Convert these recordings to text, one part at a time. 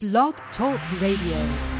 Blog Talk Radio.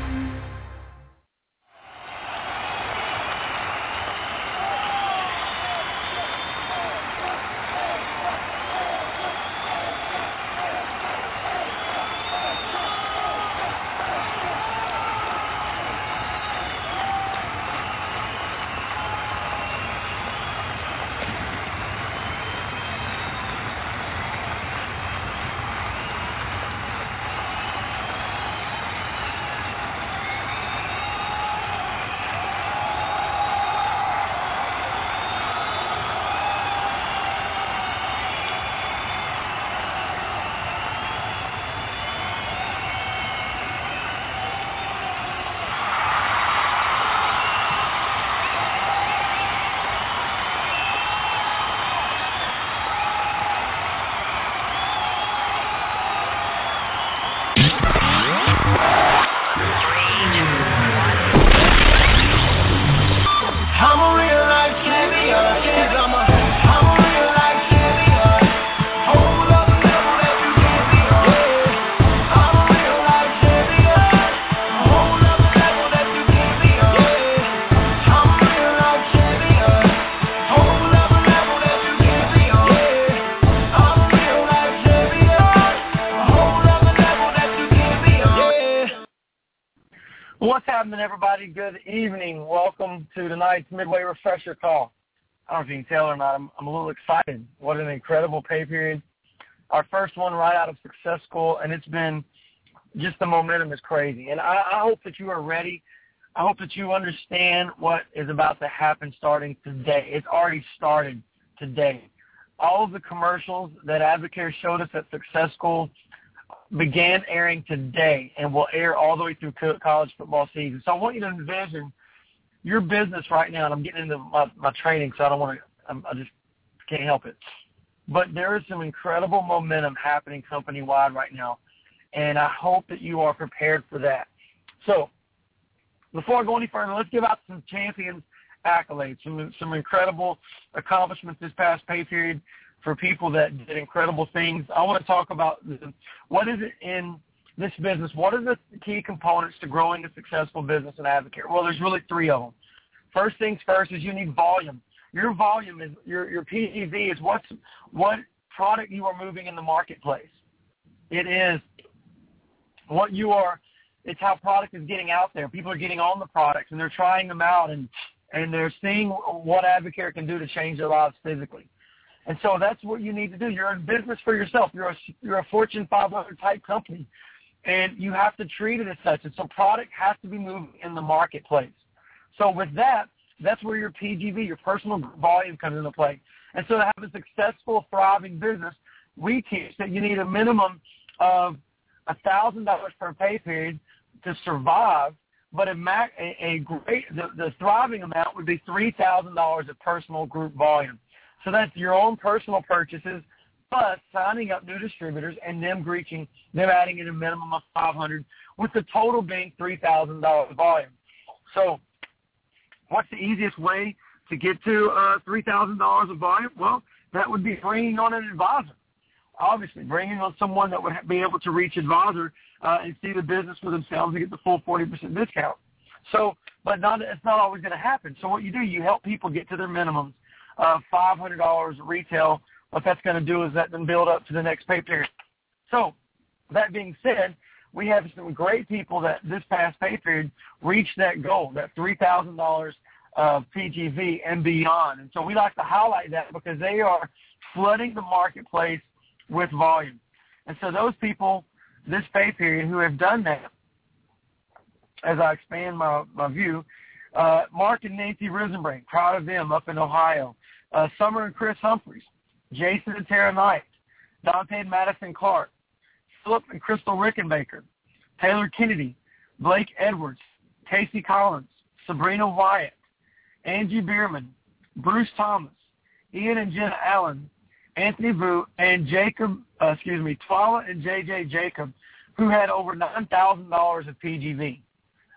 Everybody? Good evening. Welcome to tonight's Midway Refresher Call. I don't know if you can tell or not, I'm, I'm a little excited. What an incredible pay period. Our first one right out of Success School, and it's been just the momentum is crazy. And I, I hope that you are ready. I hope that you understand what is about to happen starting today. It's already started today. All of the commercials that Advocare showed us at Success School began airing today and will air all the way through co- college football season. So I want you to envision your business right now, and I'm getting into my, my training, so I don't want to, I just can't help it. But there is some incredible momentum happening company-wide right now, and I hope that you are prepared for that. So before I go any further, let's give out some champions accolades, some, some incredible accomplishments this past pay period for people that did incredible things. I want to talk about what is it in this business? What are the key components to growing a successful business and Advocare? Well, there's really three of them. First things first is you need volume. Your volume is your your PGV is what's what product you are moving in the marketplace. It is what you are. It's how product is getting out there. People are getting on the products and they're trying them out and and they're seeing what Advocare can do to change their lives physically. And so that's what you need to do. You're in business for yourself. You're a, you're a Fortune 500 type company, and you have to treat it as such. And so product has to be moving in the marketplace. So with that, that's where your PGV, your personal volume comes into play. And so to have a successful, thriving business, we teach that you need a minimum of $1,000 per pay period to survive, but a, a, a great, the, the thriving amount would be $3,000 of personal group volume. So that's your own personal purchases plus signing up new distributors and them reaching, them adding in a minimum of 500 with the total being $3,000 volume. So what's the easiest way to get to uh, $3,000 of volume? Well, that would be bringing on an advisor. Obviously, bringing on someone that would be able to reach advisor uh, and see the business for themselves and get the full 40% discount. So, but not, it's not always going to happen. So what you do, you help people get to their minimums of $500 retail. What that's going to do is let them build up to the next pay period. So that being said, we have some great people that this past pay period reached that goal, that $3,000 of PGV and beyond. And so we like to highlight that because they are flooding the marketplace with volume. And so those people this pay period who have done that, as I expand my, my view, uh, Mark and Nancy Risenbrink, proud of them up in Ohio. Uh, Summer and Chris Humphreys, Jason and Tara Knight, Dante and Madison Clark, Philip and Crystal Rickenbaker, Taylor Kennedy, Blake Edwards, Casey Collins, Sabrina Wyatt, Angie Bierman, Bruce Thomas, Ian and Jenna Allen, Anthony Vu, and Jacob, uh, excuse me, Twala and JJ Jacob, who had over $9,000 of PGV.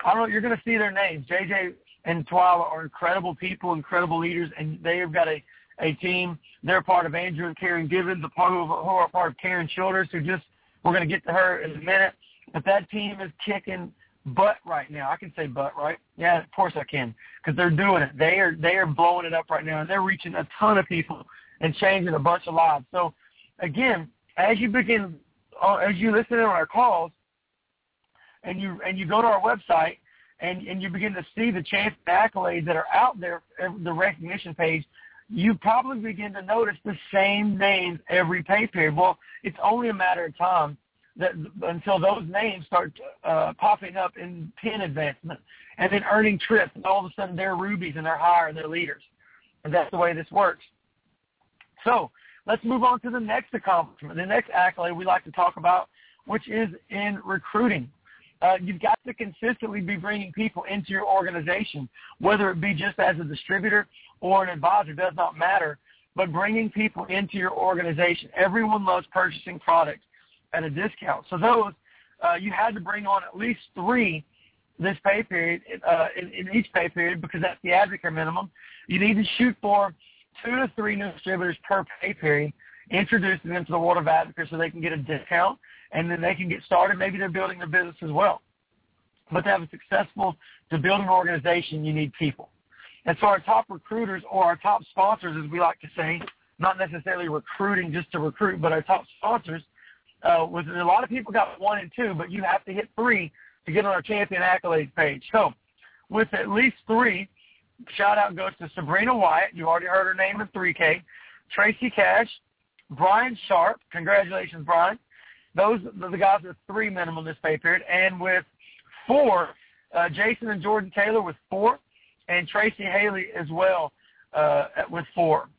I don't know, you're going to see their names. JJ and Twila are incredible people, incredible leaders, and they have got a, a team. They're part of Andrew and Karen Givens, the part who, are part of Karen Childers, who just, we're going to get to her in a minute. but that team is kicking butt right now. I can say butt, right? Yeah, of course I can, because they're doing it. They are they are blowing it up right now, and they're reaching a ton of people and changing a bunch of lives. So, again, as you begin, uh, as you listen on our calls, and you and you go to our website, and and you begin to see the champion accolades that are out there, the recognition page, you probably begin to notice the same names every pay period. Well, it's only a matter of time that until those names start uh, popping up in pin advancement and then earning trips, and all of a sudden they're rubies and they're higher and they're leaders. And that's the way this works. So let's move on to the next accomplishment, the next accolade we like to talk about, which is in recruiting. Uh, you've got to consistently be bringing people into your organization, whether it be just as a distributor or an advisor, does not matter, but bringing people into your organization. Everyone loves purchasing products at a discount. So those, uh, you had to bring on at least three this pay period, uh, in, in each pay period because that's the Advocare minimum. You need to shoot for two to three new distributors per pay period, introducing them to the world of Advocare so they can get a discount and then they can get started. Maybe they're building their business as well. But to have a successful, to build an organization, you need people. And so our top recruiters or our top sponsors, as we like to say, not necessarily recruiting just to recruit, but our top sponsors, uh, was a lot of people got one and two, but you have to hit three to get on our champion accolades page. So with at least three, shout out goes to Sabrina Wyatt. You already heard her name in 3K. Tracy Cash, Brian Sharp. Congratulations, Brian. Those the guys with three minimum this pay period. And with four, uh, Jason and Jordan Taylor with four, and Tracy Haley as well uh, with four.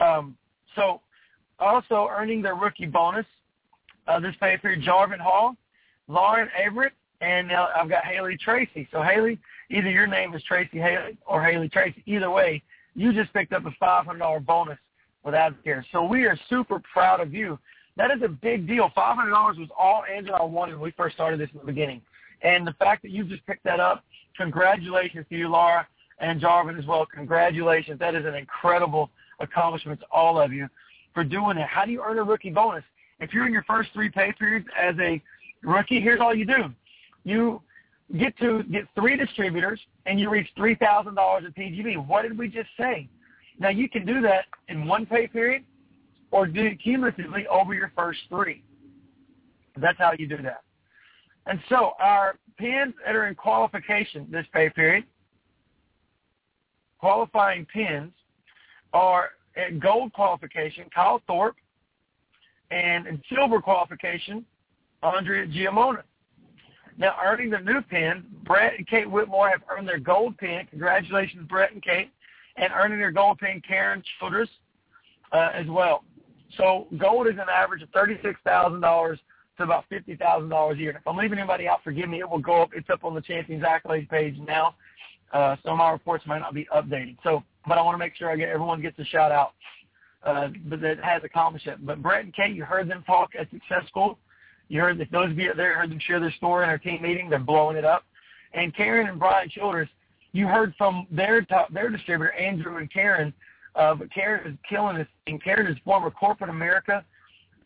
Um, so also earning their rookie bonus uh, this pay period, Jarvin Hall, Lauren Everett, and uh, I've got Haley Tracy. So Haley, either your name is Tracy Haley or Haley Tracy. Either way, you just picked up a $500 bonus with Advocare. So we are super proud of you. That is a big deal. $500 was all Angela wanted when we first started this in the beginning. And the fact that you just picked that up, congratulations to you, Laura, and Jarvin as well. Congratulations. That is an incredible accomplishment to all of you for doing it. How do you earn a rookie bonus? If you're in your first three pay periods as a rookie, here's all you do. You get to get three distributors and you reach $3,000 in PGV. What did we just say? Now you can do that in one pay period or do it cumulatively over your first three. That's how you do that. And so our pins that are in qualification this pay period, qualifying pins, are at gold qualification, Kyle Thorpe, and in silver qualification, Andrea Giamona. Now, earning the new pin, Brett and Kate Whitmore have earned their gold pin. Congratulations, Brett and Kate. And earning their gold pin, Karen Childress uh, as well. So gold is an average of $36,000 to about $50,000 a year. If I'm leaving anybody out, forgive me. It will go up. It's up on the Champions Accolades page now. Uh, of my reports might not be updated. So, but I want to make sure I get everyone gets a shout out. Uh, that has accomplished it. But Brett and Kate, you heard them talk at Success School. You heard if those of you there heard them share their story in our team meeting. They're blowing it up. And Karen and Brian Childress, you heard from their top, their distributor Andrew and Karen. But Karen killing this. And Karen is former corporate America,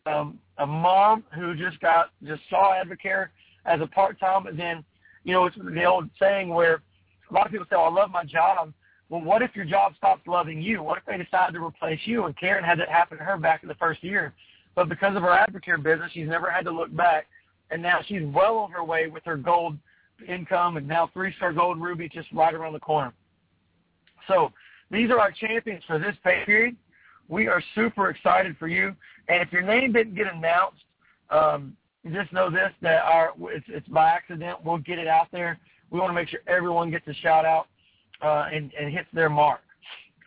um, a mom who just got just saw Advocare as a part time. But then, you know, it's the old saying where a lot of people say, oh, "I love my job." Well, what if your job stops loving you? What if they decide to replace you? And Karen had that happen to her back in the first year. But because of her Advocare business, she's never had to look back. And now she's well on her way with her gold income and now three-star gold ruby just right around the corner. So these are our champions for this pay period. We are super excited for you. And if your name didn't get announced, um, just know this, that our it's, it's by accident. We'll get it out there. We want to make sure everyone gets a shout out uh, and, and hits their mark,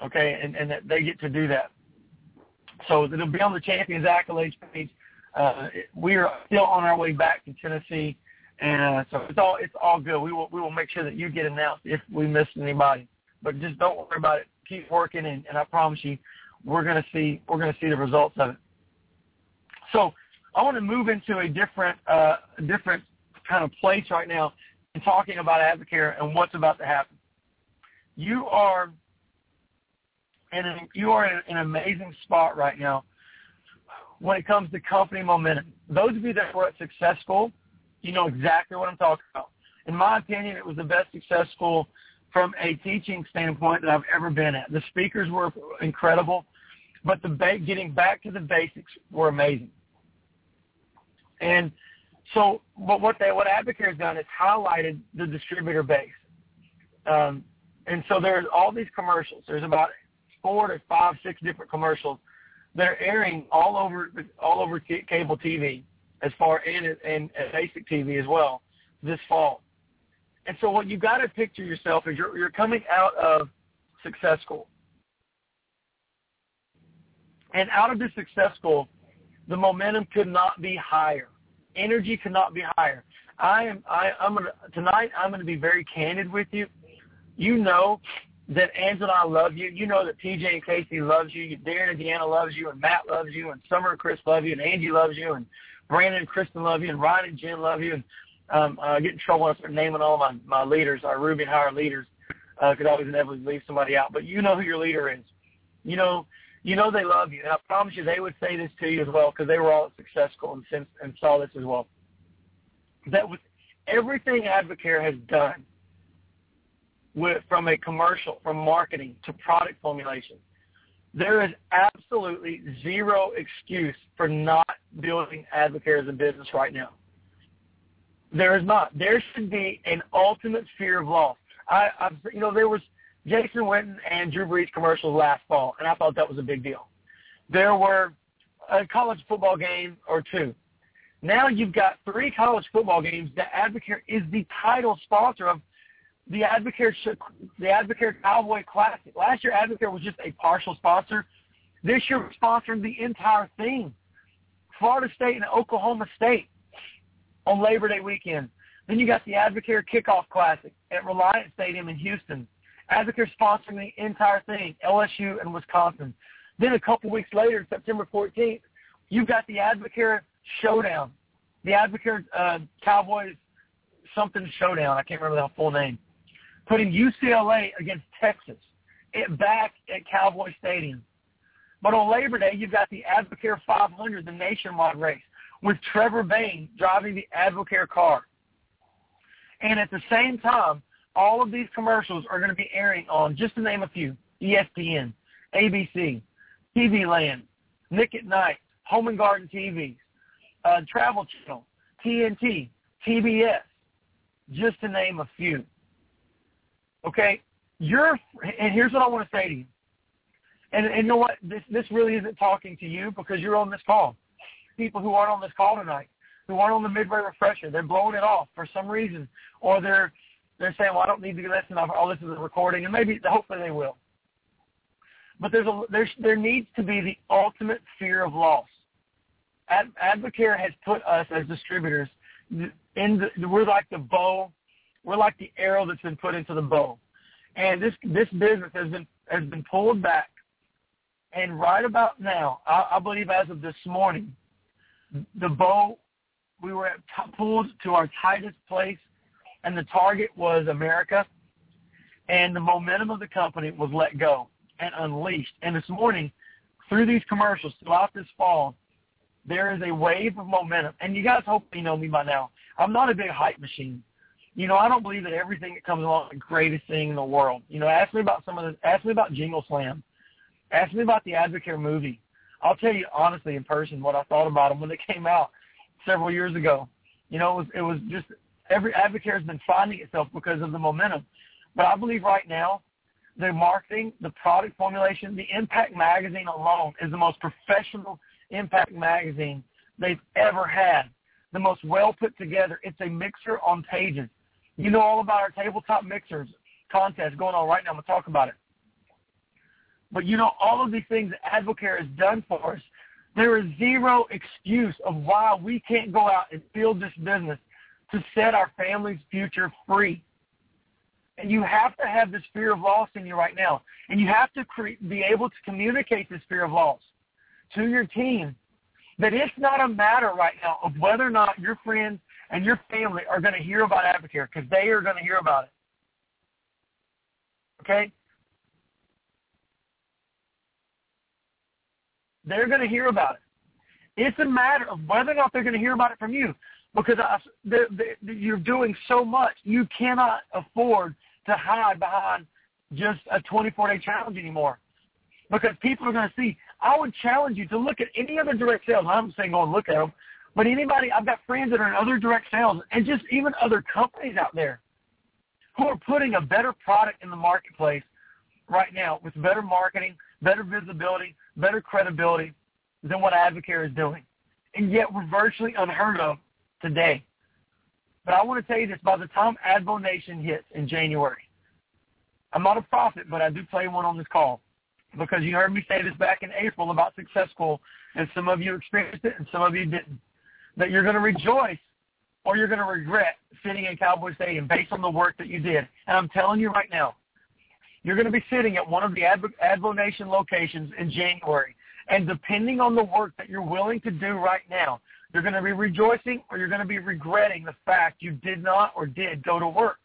okay, and, and that they get to do that. So it'll be on the Champions Accolades page. Uh, we are still on our way back to Tennessee, and uh, so it's all it's all good. We will we will make sure that you get announced if we miss anybody. But just don't worry about it. Keep working, and, and I promise you, we're gonna see we're gonna see the results of it. So I want to move into a different uh, different kind of place right now in talking about Advocare and what's about to happen you are in an, you are in an amazing spot right now when it comes to company momentum. Those of you that were at Success you know exactly what I'm talking about. In my opinion, it was the best Success School from a teaching standpoint that I've ever been at. The speakers were incredible, but the ba- getting back to the basics were amazing. And so, but what they what Advocare has done is highlighted the distributor base. Um, and so there's all these commercials. There's about four to five, six different commercials that are airing all over all over cable TV, as far and, and and basic TV as well this fall. And so what you got to picture yourself is you're you're coming out of success school, and out of this success school, the momentum could not be higher. Energy could not be higher. I am I, I'm gonna tonight. I'm going to be very candid with you. You know that Angela and I love you. You know that PJ and Casey loves you. Darren and Deanna loves you, and Matt loves you, and Summer and Chris love you, and Angie loves you, and Brandon and Kristen love you, and Ryan and Jen love you. And um, I get in trouble when I start naming all my my leaders, our Ruby and Higher leaders. Uh, could always inevitably leave somebody out, but you know who your leader is. You know, you know they love you, and I promise you they would say this to you as well because they were all successful and and saw this as well. That with everything Advocare has done with, from a commercial, from marketing to product formulation. There is absolutely zero excuse for not building Advocare as a business right now. There is not. There should be an ultimate fear of loss. I, I've, you know, there was Jason Witten and Drew Brees commercials last fall, and I thought that was a big deal. There were a college football game or two. Now you've got three college football games that Advocare is the title sponsor of the Advocare the Advocare Cowboy Classic. Last year, Advocare was just a partial sponsor. This year, sponsoring the entire thing. Florida State and Oklahoma State on Labor Day weekend. Then you got the Advocare Kickoff Classic at Reliant Stadium in Houston. Advocare sponsoring the entire thing, LSU and Wisconsin. Then a couple weeks later, September 14th, you've got the Advocare Showdown, the Advocare uh, Cowboys something Showdown. I can't remember the full name putting UCLA against Texas it back at Cowboy Stadium. But on Labor Day, you've got the Advocare 500, the nationwide race, with Trevor Bayne driving the Advocare car. And at the same time, all of these commercials are going to be airing on, just to name a few, ESPN, ABC, TV Land, Nick at Nite, Home and Garden TVs, uh, Travel Channel, TNT, TBS, just to name a few. Okay, you're, and here's what I want to say to you. And, and you know what? This this really isn't talking to you because you're on this call. People who aren't on this call tonight, who aren't on the midway refresher, they're blowing it off for some reason, or they're they're saying, "Well, I don't need to listen. I'll listen to the recording," and maybe hopefully they will. But there's a there's there needs to be the ultimate fear of loss. Ad, Advocare has put us as distributors in the we're like the bow we're like the arrow that's been put into the bow. And this this business has been has been pulled back. And right about now, I, I believe as of this morning, the bow we were at, pulled to our tightest place, and the target was America, and the momentum of the company was let go and unleashed. And this morning, through these commercials throughout this fall, there is a wave of momentum. And you guys hopefully know me by now. I'm not a big hype machine you know, I don't believe that everything that comes along is the greatest thing in the world. You know, ask me about some of the, ask me about Jingle Slam. Ask me about the Advocare movie. I'll tell you honestly in person what I thought about them when they came out several years ago. You know, it was, it was just, every Advocare has been finding itself because of the momentum. But I believe right now, the marketing, the product formulation, the Impact Magazine alone is the most professional Impact Magazine they've ever had. The most well put together. It's a mixer on pages. You know all about our tabletop mixers contest going on right now. I'm going to talk about it. But you know all of these things that Advocare has done for us. There is zero excuse of why we can't go out and build this business to set our family's future free. And you have to have this fear of loss in you right now. And you have to cre- be able to communicate this fear of loss to your team that it's not a matter right now of whether or not your friends and your family are going to hear about Advocare because they are going to hear about it. Okay? They're going to hear about it. It's a matter of whether or not they're going to hear about it from you because I, the, the, you're doing so much. You cannot afford to hide behind just a 24-day challenge anymore because people are going to see. I would challenge you to look at any other direct sales. I'm saying go and look at them, but anybody, I've got friends that are in other direct sales and just even other companies out there who are putting a better product in the marketplace right now with better marketing, better visibility, better credibility than what Advocare is doing. And yet we're virtually unheard of today. But I want to tell you this, by the time Advo Nation hits in January, I'm not a prophet, but I do play one on this call because you heard me say this back in April about Success School, and some of you experienced it and some of you didn't, that you're going to rejoice or you're going to regret sitting in Cowboy Stadium based on the work that you did. And I'm telling you right now, you're going to be sitting at one of the Advo, Advo Nation locations in January. And depending on the work that you're willing to do right now, you're going to be rejoicing or you're going to be regretting the fact you did not or did go to work.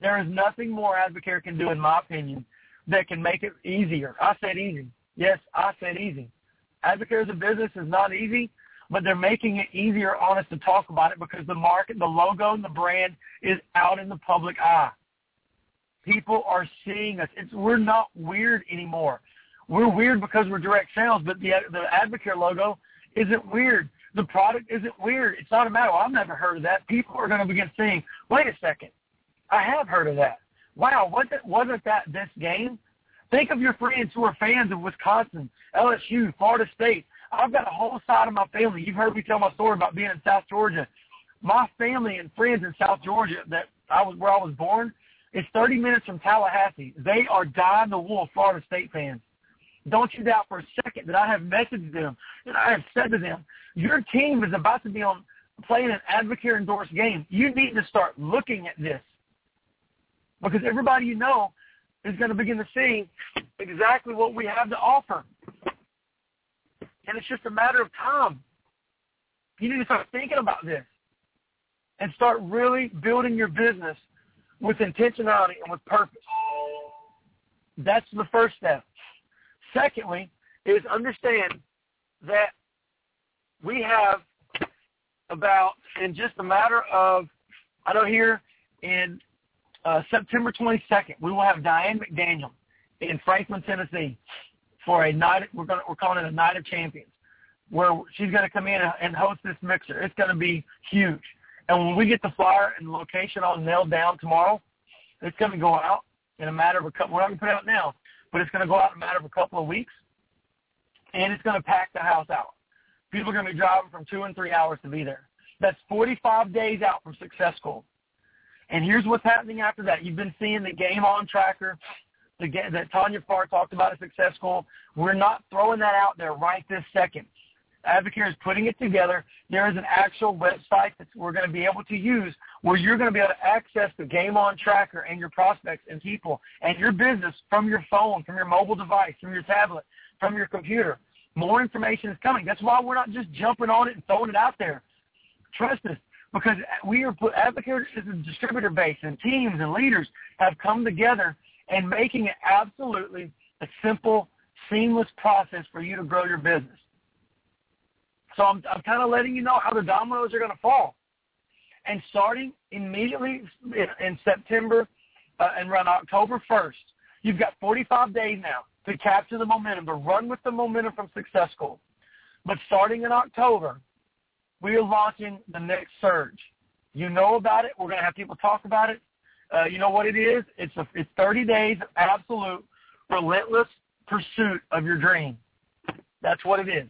There is nothing more Advocare can do, in my opinion, that can make it easier. I said easy. Yes, I said easy. Advocare as a business is not easy, but they're making it easier on us to talk about it because the market, the logo, and the brand is out in the public eye. People are seeing us. It's, we're not weird anymore. We're weird because we're direct sales, but the the Advocare logo isn't weird. The product isn't weird. It's not a matter. Well, I've never heard of that. People are going to begin saying, "Wait a second, I have heard of that. Wow, wasn't wasn't that this game?" Think of your friends who are fans of Wisconsin, LSU, Florida State. I've got a whole side of my family. You've heard me tell my story about being in South Georgia. My family and friends in South Georgia that I was where I was born it's 30 minutes from Tallahassee. They are dying the wool Florida State fans. Don't you doubt for a second that I have messaged them and I have said to them, your team is about to be on playing an Advocare endorsed game. You need to start looking at this because everybody you know is going to begin to see exactly what we have to offer. And it's just a matter of time. You need to start thinking about this and start really building your business with intentionality and with purpose. That's the first step. Secondly, is understand that we have about, in just a matter of, I know here in uh, September 22nd, we will have Diane McDaniel in Franklin, Tennessee for a night, we're, gonna, we're calling it a Night of Champions, where she's going to come in and host this mixer. It's going to be huge. And when we get the flyer and location all nailed down tomorrow, it's going to go out in a matter of a couple. We're not going to put it out now, but it's going to go out in a matter of a couple of weeks, and it's going to pack the house out. People are going to be driving from two and three hours to be there. That's 45 days out from Success School. And here's what's happening after that. You've been seeing the game on tracker the that Tanya Farr talked about at Success School. We're not throwing that out there right this second. Advocare is putting it together. There is an actual website that we're going to be able to use where you're going to be able to access the Game On Tracker and your prospects and people and your business from your phone, from your mobile device, from your tablet, from your computer. More information is coming. That's why we're not just jumping on it and throwing it out there. Trust us, because we are put Advocare is a distributor base, and teams and leaders have come together and making it absolutely a simple, seamless process for you to grow your business. So I'm, I'm kind of letting you know how the dominoes are going to fall. And starting immediately in, September uh, and around October 1st, you've got 45 days now to capture the momentum, to run with the momentum from Success School. But starting in October, we are launching the next surge. You know about it. We're going to have people talk about it. Uh, you know what it is? It's a, it's 30 days of absolute relentless pursuit of your dream. That's what it is.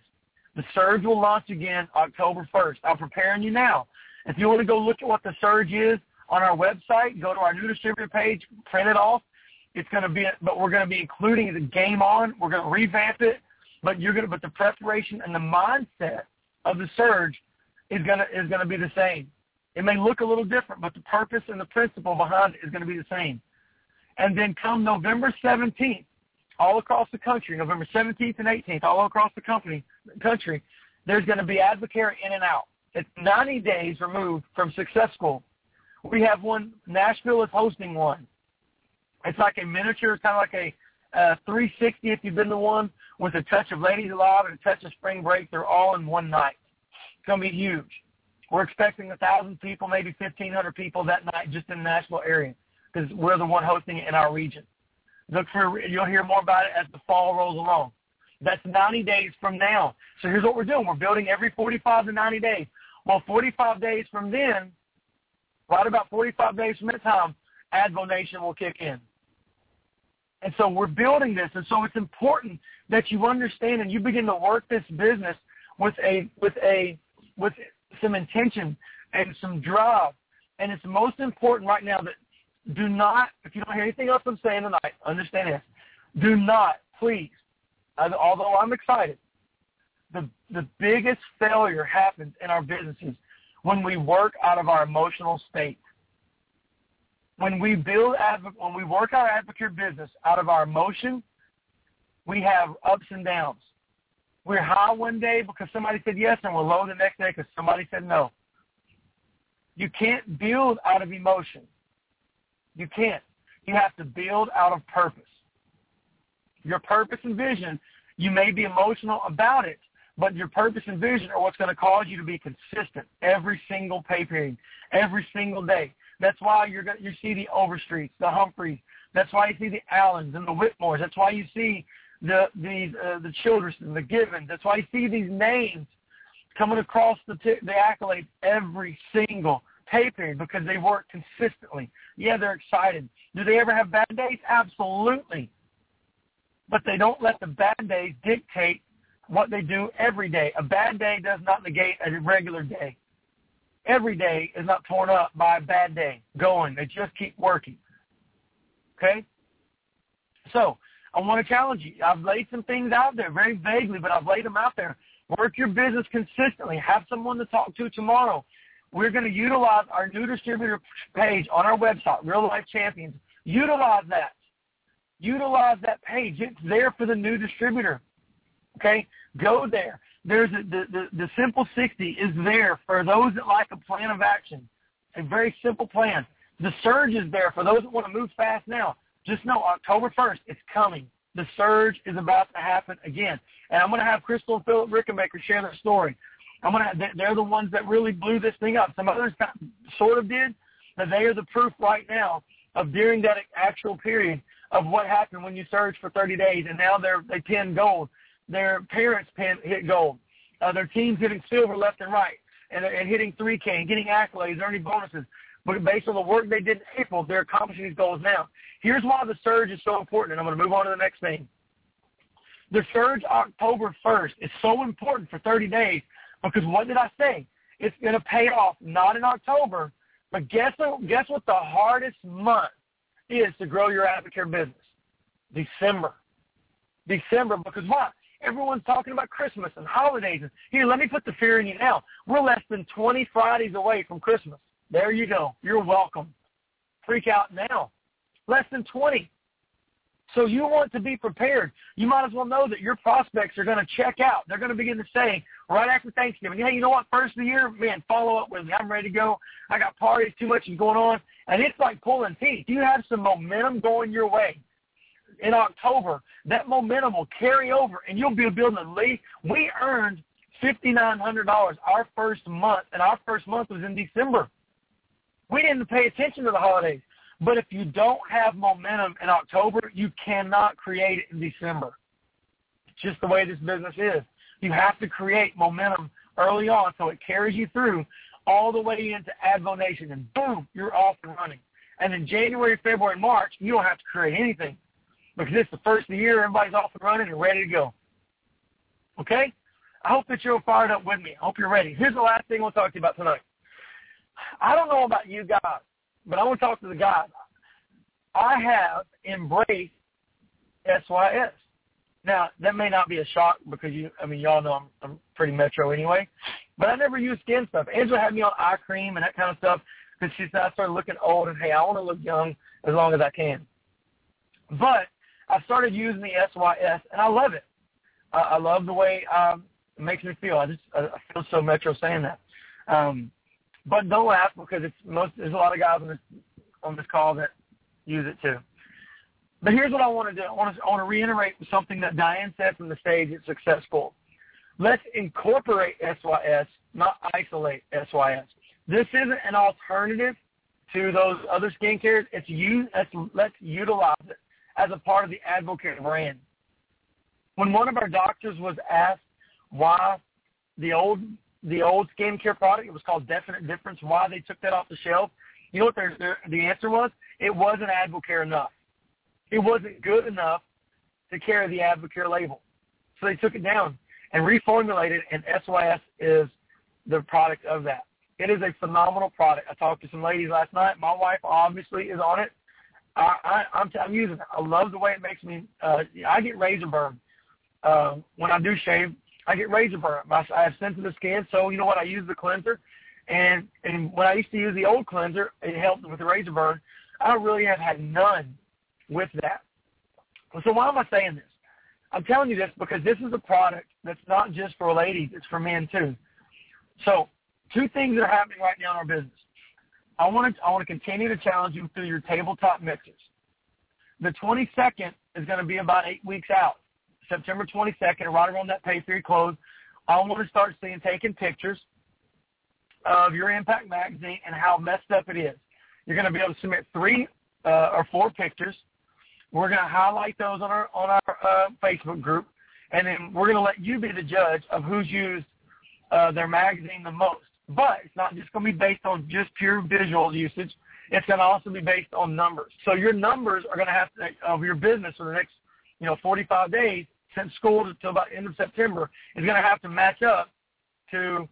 The surge will launch again October 1st. I'm preparing you now. If you want to go look at what the surge is on our website, go to our new distributor page, print it off. It's going to be, but we're going to be including the game on. We're going to revamp it, but you're going to, but the preparation and the mindset of the surge is going to is going to be the same. It may look a little different, but the purpose and the principle behind it is going to be the same. And then come November 17th, all across the country, November 17th and 18th, all across the company, country, there's going to be Advocare in and out. It's 90 days removed from Success School. We have one, Nashville is hosting one. It's like a miniature, kind of like a, uh, 360 if you've been to one, with a touch of Ladies Alive and a touch of Spring Break. They're all in one night. It's going to be huge. We're expecting a thousand people, maybe 1,500 people that night just in the Nashville area because we're the one hosting it in our region. Look for you'll hear more about it as the fall rolls along. That's 90 days from now. So here's what we're doing. We're building every 45 to 90 days. Well, 45 days from then, right about 45 days from that time, Advo Nation will kick in. And so we're building this, and so it's important that you understand and you begin to work this business with a with a with some intention and some drive. And it's most important right now that do not, if you don't hear anything else I'm saying tonight, understand this. Do not, please, although I'm excited, the the biggest failure happens in our businesses when we work out of our emotional state when we build when we work our Advocare business out of our emotion, we have ups and downs. We're high one day because somebody said yes, and we're low the next day because somebody said no. You can't build out of emotion. You can't. You have to build out of purpose. Your purpose and vision, you may be emotional about it, but your purpose and vision are what's going to cause you to be consistent every single pay period, every single day. That's why you're going you see the Overstreets, the Humphreys. That's why you see the Allens and the Whitmores. That's why you see the the uh, the and the Givens. That's why you see these names coming across the t- the accolades every single pay period because they work consistently. Yeah, they're excited. Do they ever have bad days? Absolutely. But they don't let the bad days dictate what they do every day. A bad day does not negate a regular day every day is not torn up by a bad day going. They just keep working. Okay? So I want to challenge you. I've laid some things out there very vaguely, but I've laid them out there. Work your business consistently. Have someone to talk to tomorrow. We're going to utilize our new distributor page on our website, Real Life Champions. Utilize that. Utilize that page. It's there for the new distributor. Okay? Go there there's a, the, the the simple 60 is there for those that like a plan of action, a very simple plan. The surge is there for those that want to move fast now. Just know October 1st, it's coming. The surge is about to happen again, and I'm going to have Crystal and Philip Rickenbacker share their story. I'm to. They're the ones that really blew this thing up. Some others sort of did, but they are the proof right now of during that actual period of what happened when you surged for 30 days, and now they're they pin gold their parents pin, hit gold. Uh, their team's hitting silver left and right and, and hitting 3K and getting accolades, earning bonuses. But based on the work they did in April, they're accomplishing these goals now. Here's why the surge is so important, and I'm going to move on to the next thing. The surge October 1st is so important for 30 days because what did I say? It's going to pay off not in October, but guess what, guess what the hardest month is to grow your Advocare business? December. December because what? Everyone's talking about Christmas and holidays. And here, let me put the fear in you now. We're less than 20 Fridays away from Christmas. There you go. You're welcome. Freak out now. Less than 20. So you want to be prepared. You might as well know that your prospects are going to check out. They're going to begin to say right after Thanksgiving, hey, you know what? First of the year, man, follow up with me. I'm ready to go. I got parties. Too much is going on. And it's like pulling teeth. You have some momentum going your way in October, that momentum will carry over, and you'll be building a lead. We earned $5,900 our first month, and our first month was in December. We didn't pay attention to the holidays. But if you don't have momentum in October, you cannot create it in December. It's just the way this business is. You have to create momentum early on so it carries you through all the way into Advo Nation, and boom, you're off and running. And in January, February, March, you don't have to create anything because it's the first of the year. Everybody's off and running and ready to go. Okay? I hope that you're fired up with me. I hope you're ready. Here's the last thing we'll talk to you about tonight. I don't know about you guys, but I want to talk to the guys. I have embraced SYS. Now, that may not be a shock because you, I mean, y'all know I'm, I'm pretty metro anyway, but I never use skin stuff. Angela had me on eye cream and that kind of stuff because she said I started looking old and hey, I want to look young as long as I can. But I started using the SYS, and I love it. I, I love the way um, it makes me feel. I just I feel so metro saying that. Um, but don't laugh because it's most. There's a lot of guys on this on this call that use it too. But here's what I want to do. I want to, I want to reiterate something that Diane said from the stage at Success School. Let's incorporate SYS, not isolate SYS. This isn't an alternative to those other skincares. It's you. Let's, let's utilize it as a part of the Advocare brand. When one of our doctors was asked why the old the old skincare product, it was called Definite Difference, why they took that off the shelf, you know what their, their, the answer was? It wasn't Advocare enough. It wasn't good enough to carry the Advocare label. So they took it down and reformulated, and SYS is the product of that. It is a phenomenal product. I talked to some ladies last night. My wife obviously is on it. I, I, I'm, I'm using it. I love the way it makes me. Uh, I get razor burn uh, when I do shave. I get razor burn. I, I have sensitive skin, so you know what? I use the cleanser, and and when I used to use the old cleanser, it helped with the razor burn. I really have had none with that. So why am I saying this? I'm telling you this because this is a product that's not just for ladies; it's for men too. So two things that are happening right now in our business. I want to I want to continue to challenge you through your tabletop mixers. The 22nd is going to be about eight weeks out, September 22nd, right around that pay period close. I want to start seeing taking pictures of your Impact magazine and how messed up it is. You're going to be able to submit three uh, or four pictures. We're going to highlight those on our on our uh, Facebook group, and then we're going to let you be the judge of who's used uh, their magazine the most. But it's not just going to be based on just pure visual usage. It's going to also be based on numbers. So your numbers are going to have to, of your business for the next, you know, 45 days since school until about the end of September is going to have to match up to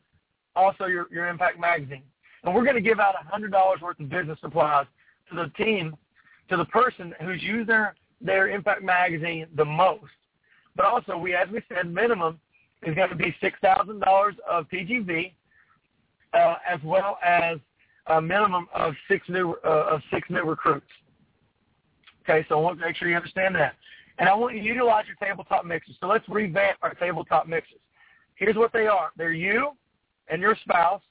also your, your Impact Magazine. And we're going to give out $100 worth of business supplies to the team, to the person who's used their, their Impact Magazine the most. But also, we, as we said, minimum is going to be $6,000 of PGV, uh, as well as a minimum of six new uh, of six new recruits. Okay, so I want to make sure you understand that. And I want you to utilize your tabletop mixers. So let's revamp our tabletop mixers. Here's what they are. They're you and your spouse.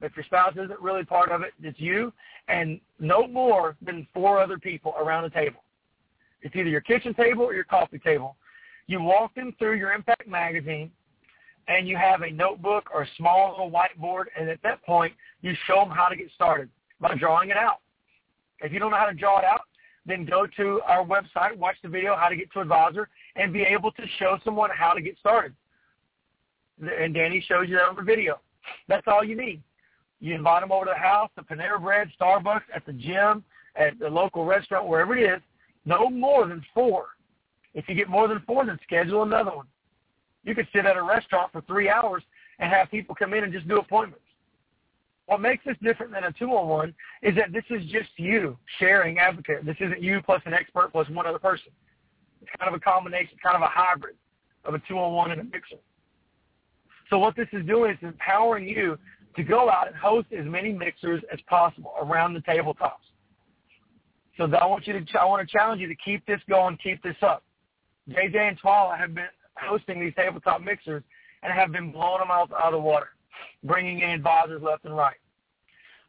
If your spouse isn't really part of it, it's you and no more than four other people around the table. It's either your kitchen table or your coffee table. You walk them through your Impact magazine and you have a notebook or a small little whiteboard, and at that point, you show them how to get started by drawing it out. If you don't know how to draw it out, then go to our website, watch the video, how to get to advisor, and be able to show someone how to get started. And Danny shows you that on the video. That's all you need. You invite them over to the house, the Panera Bread, Starbucks, at the gym, at the local restaurant, wherever it is. No more than four. If you get more than four, then schedule another one. You could sit at a restaurant for three hours and have people come in and just do appointments. What makes this different than a two-on-one is that this is just you sharing Advocare. This isn't you plus an expert plus one other person. It's kind of a combination, kind of a hybrid of a two-on-one and a mixer. So what this is doing is empowering you to go out and host as many mixers as possible around the tabletops. So I want you to, I want to challenge you to keep this going, keep this up. JJ and Twala have been hosting these tabletop mixers and have been blowing them out, of the water, bringing in advisors left and right.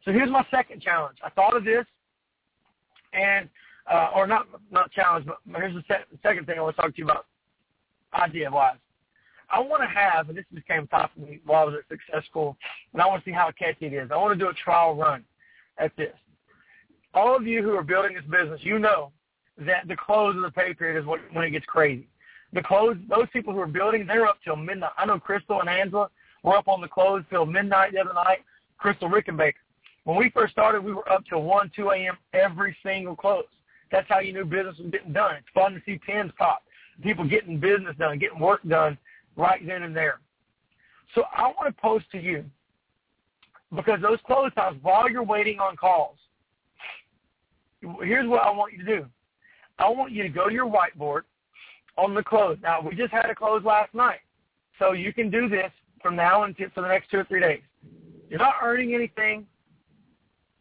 So here's my second challenge. I thought of this, and uh, or not not challenge, but here's the se- second thing I want to talk to you about, idea wise. I want to have, and this just came top of me while I was at Success School, and I want to see how catchy it is. I want to do a trial run at this. All of you who are building this business, you know that the close of the pay period is what, when it gets crazy the close, those people who are building, they're up till midnight. I know Crystal and Angela were up on the close till midnight the other night. Crystal Rickenbacker. When we first started, we were up till 1, 2 a.m. every single close. That's how you knew business was getting done. It's fun to see pins pop, people getting business done, getting work done right then and there. So I want to post to you because those close times, while you're waiting on calls, here's what I want you to do. I want you to go to your whiteboard on the close. Now, we just had a close last night, so you can do this from now until for the next two or three days. You're not earning anything,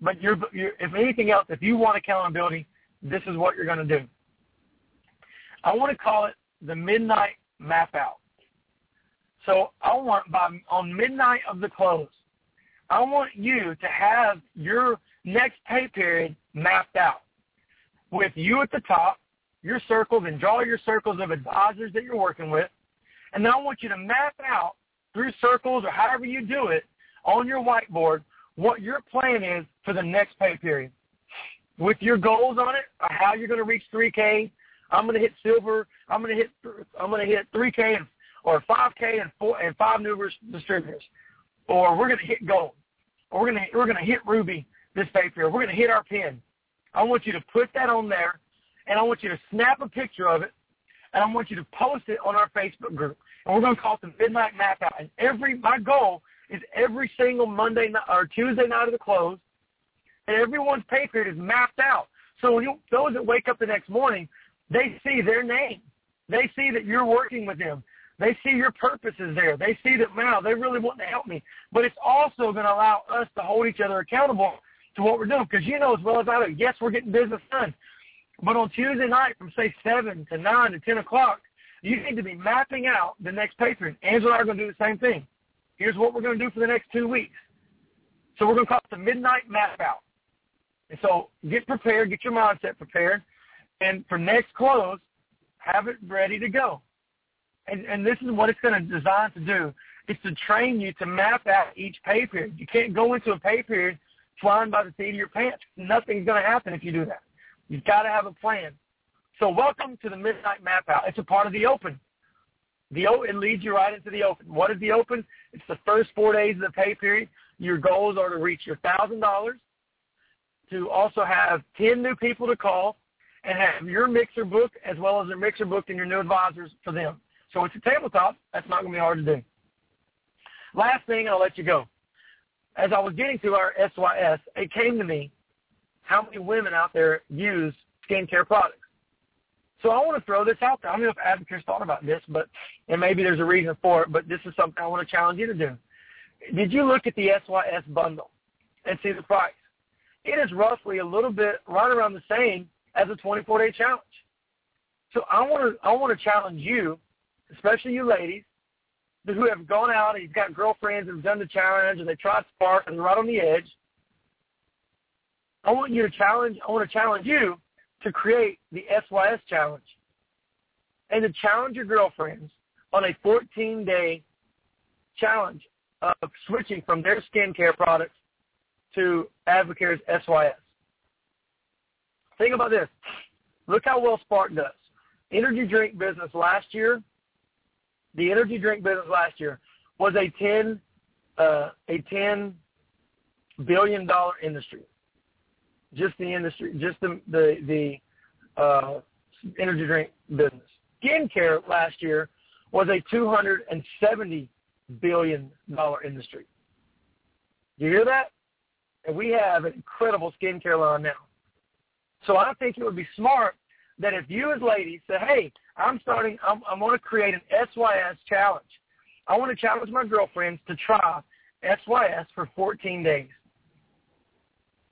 but you're, you're if anything else, if you want accountability, this is what you're going to do. I want to call it the midnight map out. So I want by on midnight of the close, I want you to have your next pay period mapped out with you at the top your circles and draw your circles of advisors that you're working with. And then I want you to map out through circles or however you do it on your whiteboard what your plan is for the next pay period. With your goals on it, how you're going to reach 3K. I'm going to hit silver. I'm going to hit. I'm going to hit 3K and, or 5K and four and five new distributors, or we're going to hit gold, or we're going to we're going to hit ruby this pay period. We're going to hit our pin. I want you to put that on there, and I want you to snap a picture of it, and I want you to post it on our Facebook group. And we're going to call it the Midnight Map Out. And every my goal is every single Monday night or Tuesday night of the close, and everyone's pay period is mapped out. So when you, those that wake up the next morning, they see their name. They see that you're working with them. They see your purpose is there. They see that, wow, they really want to help me. But it's also going to allow us to hold each other accountable to what we're doing. Because you know as well as I do, yes, we're getting business done. But on Tuesday night from, say, 7 to 9 to 10 o'clock, you need to be mapping out the next patron. Angela and I are going to do the same thing. Here's what we're going to do for the next two weeks. So we're going to call it the midnight map out. And so get prepared, get your mindset prepared, and for next close, have it ready to go. And, and this is what it's going to design to do. It's to train you to map out each pay period. You can't go into a pay period flying by the seat of your pants. Nothing's going to happen if you do that. You've got to have a plan. So welcome to the Midnight Map Out. It's a part of the Open. The o- It leads you right into the Open. What is the Open? It's the first four days of the pay period. Your goals are to reach your $1,000, to also have 10 new people to call, and have your mixer book as well as their mixer book and your new advisors for them. So it's a tabletop. That's not going to be hard to do. Last thing, I'll let you go. As I was getting to our SYS, it came to me how many women out there use skincare products. So I want to throw this out there. I don't know if Advocare's thought about this, but and maybe there's a reason for it, but this is something I want to challenge you to do. Did you look at the SYS bundle and see the price? It is roughly a little bit right around the same as a 24-day challenge. So I want to I want to challenge you, especially you ladies, who have gone out and you've got girlfriends and have done the challenge and they tried Spark and they're right on the edge. I want you to challenge. I want to challenge you to create the SYS challenge and to challenge your girlfriends on a 14-day challenge of switching from their skincare products to Advocare's SYS. Think about this. Look how well Spark does. Energy drink business last year, the energy drink business last year was a 10 uh, a 10 billion dollar industry just the industry, just the the, the uh, energy drink business. Skincare last year was a 270 billion dollar industry. You hear that? And we have an incredible skincare line now. So I think it would be smart that if you as ladies say, hey, I'm starting, I'm, I want to create an SYS challenge. I want to challenge my girlfriends to try SYS for 14 days.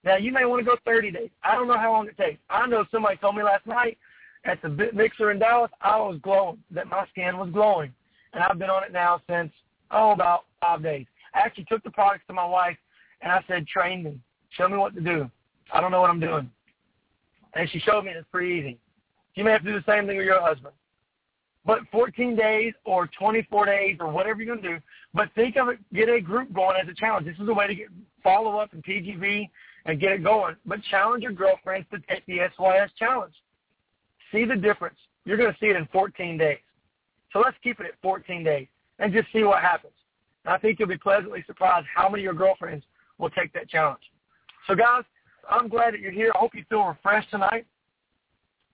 Now, you may want to go 30 days. I don't know how long it takes. I know somebody told me last night at the mixer in Dallas, I was glowing, that my skin was glowing. And I've been on it now since, oh, about five days. I actually took the products to my wife, and I said, train me. Show me what to do. I don't know what I'm doing. And she showed me, and it's pretty easy. You may have to do the same thing with your husband. But 14 days or 24 days or whatever you're going to do, but think of it, get a group going as a challenge. This is a way to get follow up in PGV and get it going. But challenge your girlfriends to take the SYS challenge. See the difference. You're going to see it in 14 days. So let's keep it at 14 days and just see what happens. And I think you'll be pleasantly surprised how many of your girlfriends will take that challenge. So guys, I'm glad that you're here. I hope you feel refreshed tonight.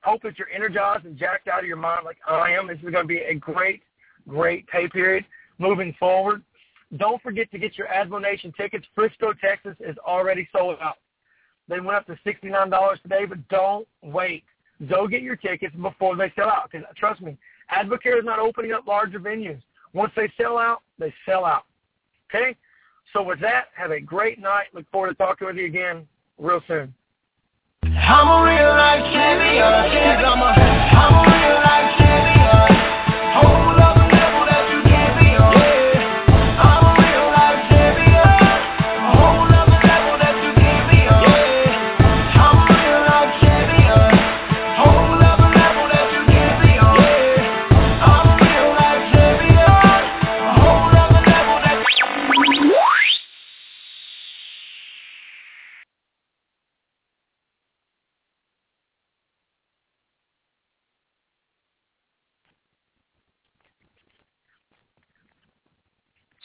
Hope that you're energized and jacked out of your mind like I am. This is going to be a great, great pay period moving forward. Don't forget to get your Advo Nation tickets. Frisco, Texas is already sold out. They went up to $69 today, but don't wait. Go get your tickets before they sell out. Because trust me, Advocare is not opening up larger venues. Once they sell out, they sell out. Okay? So with that, have a great night. Look forward to talking with you again real soon. I'm a real life champion. I'm a, I'm a real